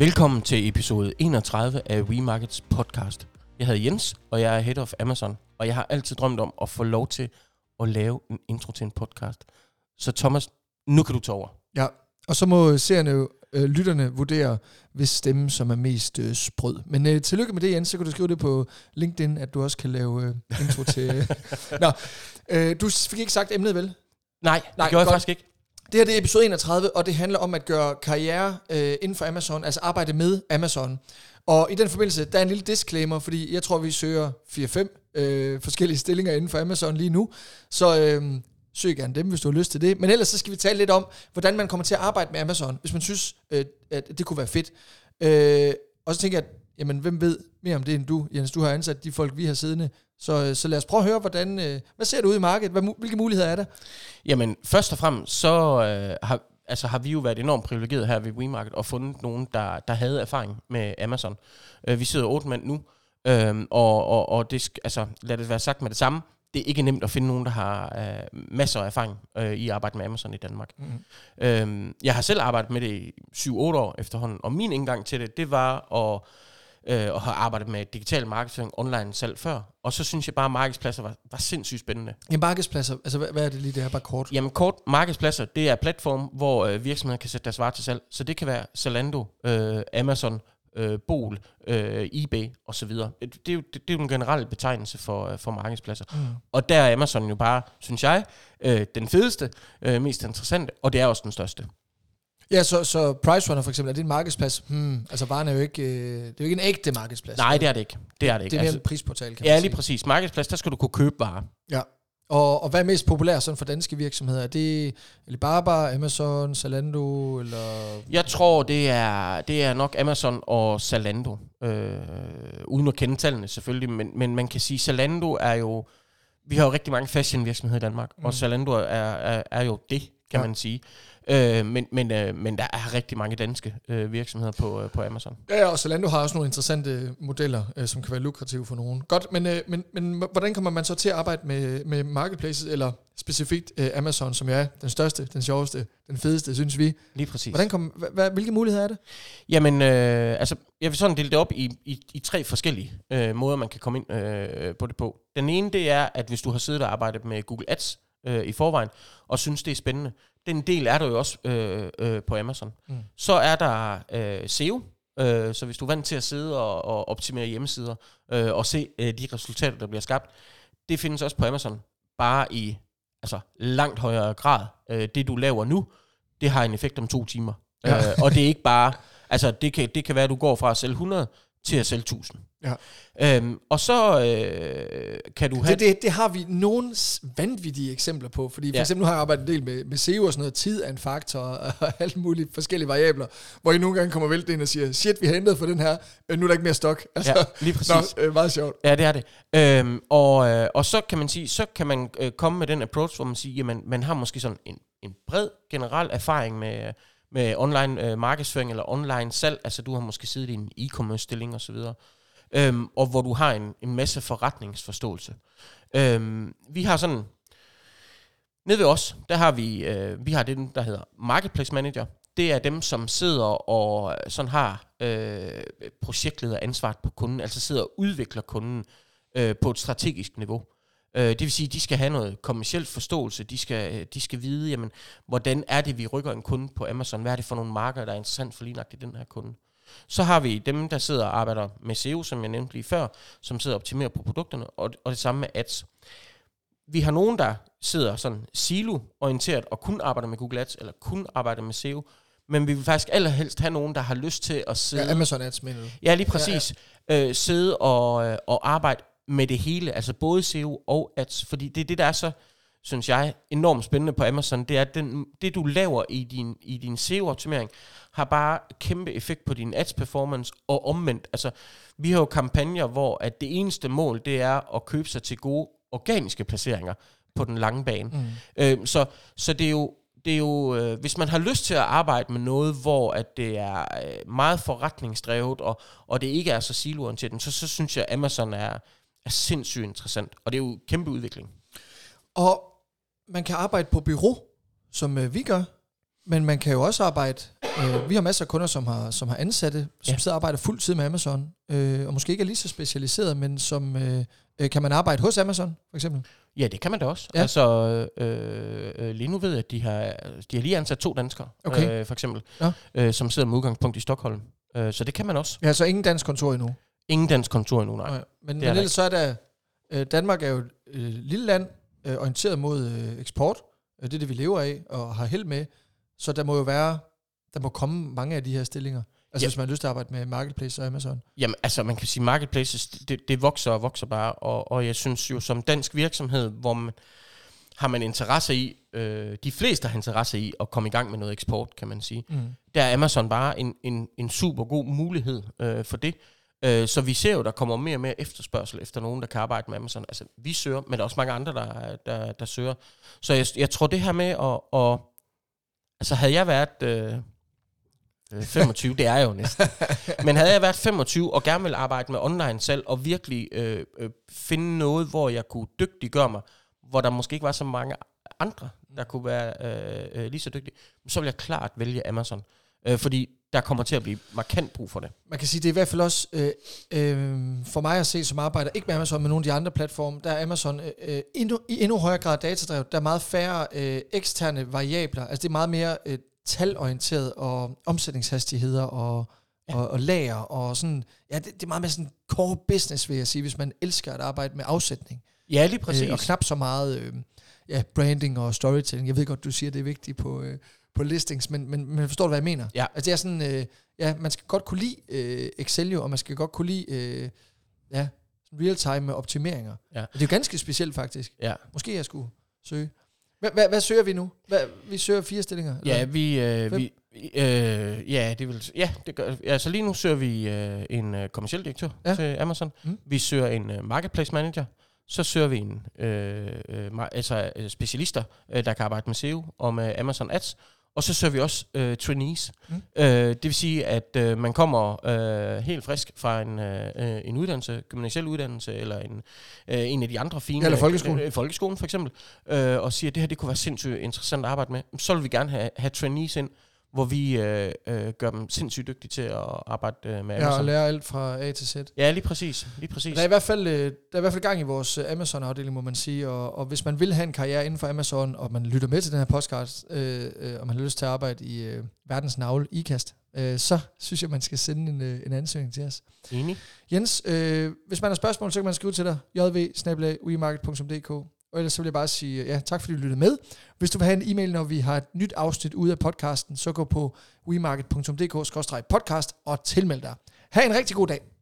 Velkommen til episode 31 af WeMarkets podcast. Jeg hedder Jens, og jeg er head of Amazon, og jeg har altid drømt om at få lov til at lave en intro til en podcast. Så Thomas, nu kan du tage over. Ja, og så må seerne, øh, lytterne vurdere, hvis stemme som er mest øh, sprød. Men øh, tillykke med det, Jens. Så kan du skrive det på LinkedIn, at du også kan lave øh, intro til... Nå, øh, du fik ikke sagt emnet, vel? Nej, det Nej, gjorde jeg godt. faktisk ikke. Det her det er episode 31, og det handler om at gøre karriere øh, inden for Amazon, altså arbejde med Amazon. Og i den forbindelse, der er en lille disclaimer, fordi jeg tror, vi søger 4-5 øh, forskellige stillinger inden for Amazon lige nu. Så øh, søg gerne dem, hvis du har lyst til det. Men ellers så skal vi tale lidt om, hvordan man kommer til at arbejde med Amazon, hvis man synes, øh, at det kunne være fedt. Øh, og så tænker jeg, jamen hvem ved mere om det end du, Jens? Du har ansat de folk, vi har siddende. Så, øh, så lad os prøve at høre, hvordan, øh, hvad ser du ud i markedet? Hvad, hvilke muligheder er der? Jamen, først og fremmest, så øh, har, altså, har vi jo været enormt privilegeret her ved WeMarket og fundet nogen, der, der havde erfaring med Amazon. Øh, vi sidder otte mand nu, øh, og, og, og det, altså, lad det være sagt med det samme, det er ikke nemt at finde nogen, der har øh, masser af erfaring øh, i at arbejde med Amazon i Danmark. Mm-hmm. Øh, jeg har selv arbejdet med det i 7-8 år efterhånden, og min indgang til det, det var at øh, og har arbejdet med digital marketing online selv før. Og så synes jeg bare, at markedspladser var, var sindssygt spændende. Ja, markedspladser, altså hvad, hvad er det lige, det er bare kort? Jamen kort, markedspladser, det er platform, hvor øh, virksomheder kan sætte deres varer til salg. Så det kan være Zalando, øh, Amazon, øh, Bol, øh, eBay osv. Det, det, er jo, det, det er jo en generel betegnelse for, øh, for markedspladser. Mm. Og der er Amazon jo bare, synes jeg, øh, den fedeste, øh, mest interessante, og det er også den største. Ja, så, så PriceRunner for eksempel, er det en markedsplads? Hmm, altså varen er jo ikke, øh, det er jo ikke en ægte markedsplads. Nej, det er det ikke. Det er det ikke. Det er mere altså, en prisportal, kan Ja, lige præcis. Markedsplads, der skal du kunne købe varer. Ja. Og, og hvad er mest populært sådan for danske virksomheder? Er det Alibaba, Amazon, Zalando, eller... Jeg tror, det er, det er nok Amazon og Zalando. Øh, uden at kende tallene selvfølgelig, men, men man kan sige, Zalando er jo... Vi har jo rigtig mange fashion virksomheder i Danmark, mm. og Zalando er, er, er jo det, kan ja. man sige. Øh, men, men, øh, men der er rigtig mange danske øh, virksomheder på, øh, på Amazon. Ja, og Zalando har også nogle interessante modeller, øh, som kan være lukrative for nogen. Godt, men, øh, men, men hvordan kommer man så til at arbejde med, med marketplaces, eller specifikt øh, Amazon, som er den største, den sjoveste, den fedeste, synes vi? Lige præcis. Hvordan kom, hva, hvilke muligheder er det? Jamen, øh, altså, jeg vil sådan dele det op i, i, i tre forskellige øh, måder, man kan komme ind øh, på det på. Den ene, det er, at hvis du har siddet og arbejdet med Google Ads øh, i forvejen, og synes, det er spændende, den del er der jo også øh, øh, på Amazon. Mm. Så er der øh, SEO, øh, så hvis du er vant til at sidde og, og optimere hjemmesider øh, og se øh, de resultater, der bliver skabt, det findes også på Amazon, bare i altså, langt højere grad. Øh, det du laver nu, det har en effekt om to timer. Ja. Øh, og det er ikke bare, altså det kan, det kan være, at du går fra at sælge 100 til at sælge 1000. Ja. Øhm, og så øh, kan du have... Det, det, det har vi nogle vanvittige eksempler på, fordi for ja. eksempel nu har jeg arbejdet en del med, med SEO og sådan noget, tid er en faktor og, og alle mulige forskellige variabler, hvor I nogle gange kommer væltet ind og siger, shit, vi har hentet for den her, øh, nu er der ikke mere stok. Altså, ja, lige præcis. Nå, øh, meget sjovt. Ja, det er det. Øhm, og, øh, og så kan man sige, så kan man øh, komme med den approach, hvor man siger, jamen, man har måske sådan en, en bred generel erfaring med med online øh, markedsføring eller online salg, altså du har måske siddet i en e-commerce stilling osv., øhm, og hvor du har en, en masse forretningsforståelse. Øhm, vi har sådan, nede ved os, der har vi, øh, vi har det, der hedder Marketplace Manager. Det er dem, som sidder og sådan har øh, projektleder ansvaret på kunden, altså sidder og udvikler kunden øh, på et strategisk niveau. Øh, det vil sige, at de skal have noget kommersiel forståelse. De skal, øh, de skal vide, jamen, hvordan er det, vi rykker en kunde på Amazon? Hvad er det for nogle marker, der er interessant for lige den her kunde? Så har vi dem, der sidder og arbejder med SEO, som jeg nævnte lige før, som sidder og optimerer på produkterne, og, og det samme med ads. Vi har nogen, der sidder sådan silo-orienteret og kun arbejder med Google Ads, eller kun arbejder med SEO, men vi vil faktisk allerhelst have nogen, der har lyst til at sidde... Ja, Amazon Ads, mener du? Ja, lige præcis. Ja, ja. Øh, sidde og, øh, og arbejde med det hele, altså både SEO og ads, fordi det er det, der er så, synes jeg, enormt spændende på Amazon, det er, at den, det du laver i din, i din SEO-optimering, har bare kæmpe effekt på din ads performance, og omvendt, altså, vi har jo kampagner, hvor at det eneste mål, det er at købe sig til gode organiske placeringer på den lange bane. Mm. Øh, så, så det er jo, det er jo, øh, hvis man har lyst til at arbejde med noget, hvor at det er øh, meget forretningsdrevet, og, og det ikke er så siloorienteret, så, så synes jeg, Amazon er, er sindssygt interessant, og det er jo kæmpe udvikling. Og man kan arbejde på bureau, som øh, vi gør, men man kan jo også arbejde Øh, vi har masser af kunder, som har, som har ansatte, som Ja. sidder og arbejder fuld tid med Amazon, øh, og måske ikke er lige så specialiseret, men som øh, øh, kan man arbejde hos Amazon, for eksempel? Ja, det kan man da også. Ja. Ja. Altså, øh, øh, lige nu ved jeg, at de har, de har lige ansat to danskere, Okay. øh, for eksempel, Ja. øh, som sidder med udgangspunkt i Stockholm. Øh, så det kan man også. Ja, så ingen dansk kontor endnu. Ingen dansk kontor endnu, nej. Nej. Men, men er ellers så er der, øh, Danmark er jo et øh, lille land, øh, orienteret mod øh, eksport. Øh, det er det, vi lever af og har held med. Så der må jo være, der må komme mange af de her stillinger. Altså Ja. hvis man har lyst til at arbejde med Marketplace og Amazon. Jamen, altså, man kan sige, marketplaces, det, det vokser og vokser bare, og, og jeg synes jo, som dansk virksomhed, hvor man har man interesse i, øh, de fleste har interesse i at komme i gang med noget eksport, kan man sige. Mm. Der er Amazon bare en, en, en super god mulighed øh, for det. Øh, så vi ser jo, der kommer mere og mere efterspørgsel efter nogen, der kan arbejde med Amazon. Altså, vi søger, men der er også mange andre, der, der, der søger. Så jeg, jeg tror, det her med at... at altså, havde jeg været... Øh, øh, 25, det er jeg jo næsten. Men havde jeg været 25 og gerne ville arbejde med online salg og virkelig øh, øh, finde noget, hvor jeg kunne dygtiggøre mig, hvor der måske ikke var så mange andre, der kunne være øh, øh, lige så dygtige, så vil jeg klart vælge Amazon. Øh, fordi der kommer til at blive markant brug for det. Man kan sige, det er i hvert fald også, øh, øh, for mig at se, som arbejder ikke med Amazon, men nogle af de andre platforme, der er Amazon øh, øh, endnu, i endnu højere grad datadrevet. Der er meget færre øh, eksterne variabler. Altså det er meget mere øh, talorienteret og omsætningshastigheder og, ja. og, og lager og sådan. Ja, det, det er meget mere sådan core business, vil jeg sige, hvis man elsker at arbejde med afsætning. Ja, lige præcis. Øh, og knap så meget øh, ja, branding og storytelling. Jeg ved godt, du siger, det er vigtigt på, øh, på listings, men, men, men forstår du, hvad jeg mener? Ja. Altså det er sådan, øh, ja, man skal godt kunne lide øh, Excel jo, og man skal godt kunne lide øh, ja, real-time optimeringer. Ja. Og det er jo ganske specielt faktisk. Ja, Måske jeg skulle søge. Hvad, hvad, hvad søger vi nu? Hvad, vi søger fire stillinger? eller ja vi... Øh, vi øh, ja, det vil, ja, det gør, altså lige nu søger vi øh, en øh, kommersiel direktør Ja. til Amazon. Mm. Vi søger en øh, marketplace manager. Så søger vi en øh, øh, altså, øh, specialister, øh, der kan arbejde med SEO og med Amazon Ads. Og så søger vi også øh, trainees. Mm. Øh, det vil sige, at øh, man kommer øh, helt frisk fra en, øh, øh, en uddannelse, gymnasiel uddannelse, eller en, øh, en af de andre fine... Eller folkeskolen. Øh, folkeskolen for eksempel. Øh, og siger, at det her det kunne være sindssygt interessant at arbejde med. Så vil vi gerne have, have trainees ind, hvor vi øh, øh, gør dem sindssygt dygtige til at arbejde øh, med Ja, og Amazon. lære alt fra A til Z. Ja, lige præcis. Lige præcis. Der er, i hvert fald, øh, der er i hvert fald gang i vores øh, Amazon-afdeling, må man sige, og, og hvis man vil have en karriere inden for Amazon, og man lytter med til den her podcast, øh, øh, og man har lyst til at arbejde i øh, verdens navle, IKAST, øh, så synes jeg, man skal sende en, øh, en ansøgning til os. Enig. Jens, øh, hvis man har spørgsmål, så kan man skrive til dig, jv og ellers så vil jeg bare sige, ja, tak fordi du lyttede med. Hvis du vil have en e-mail, når vi har et nyt afsnit ude af podcasten, så gå på wemarket.dk-podcast og tilmeld dig. Ha' en rigtig god dag.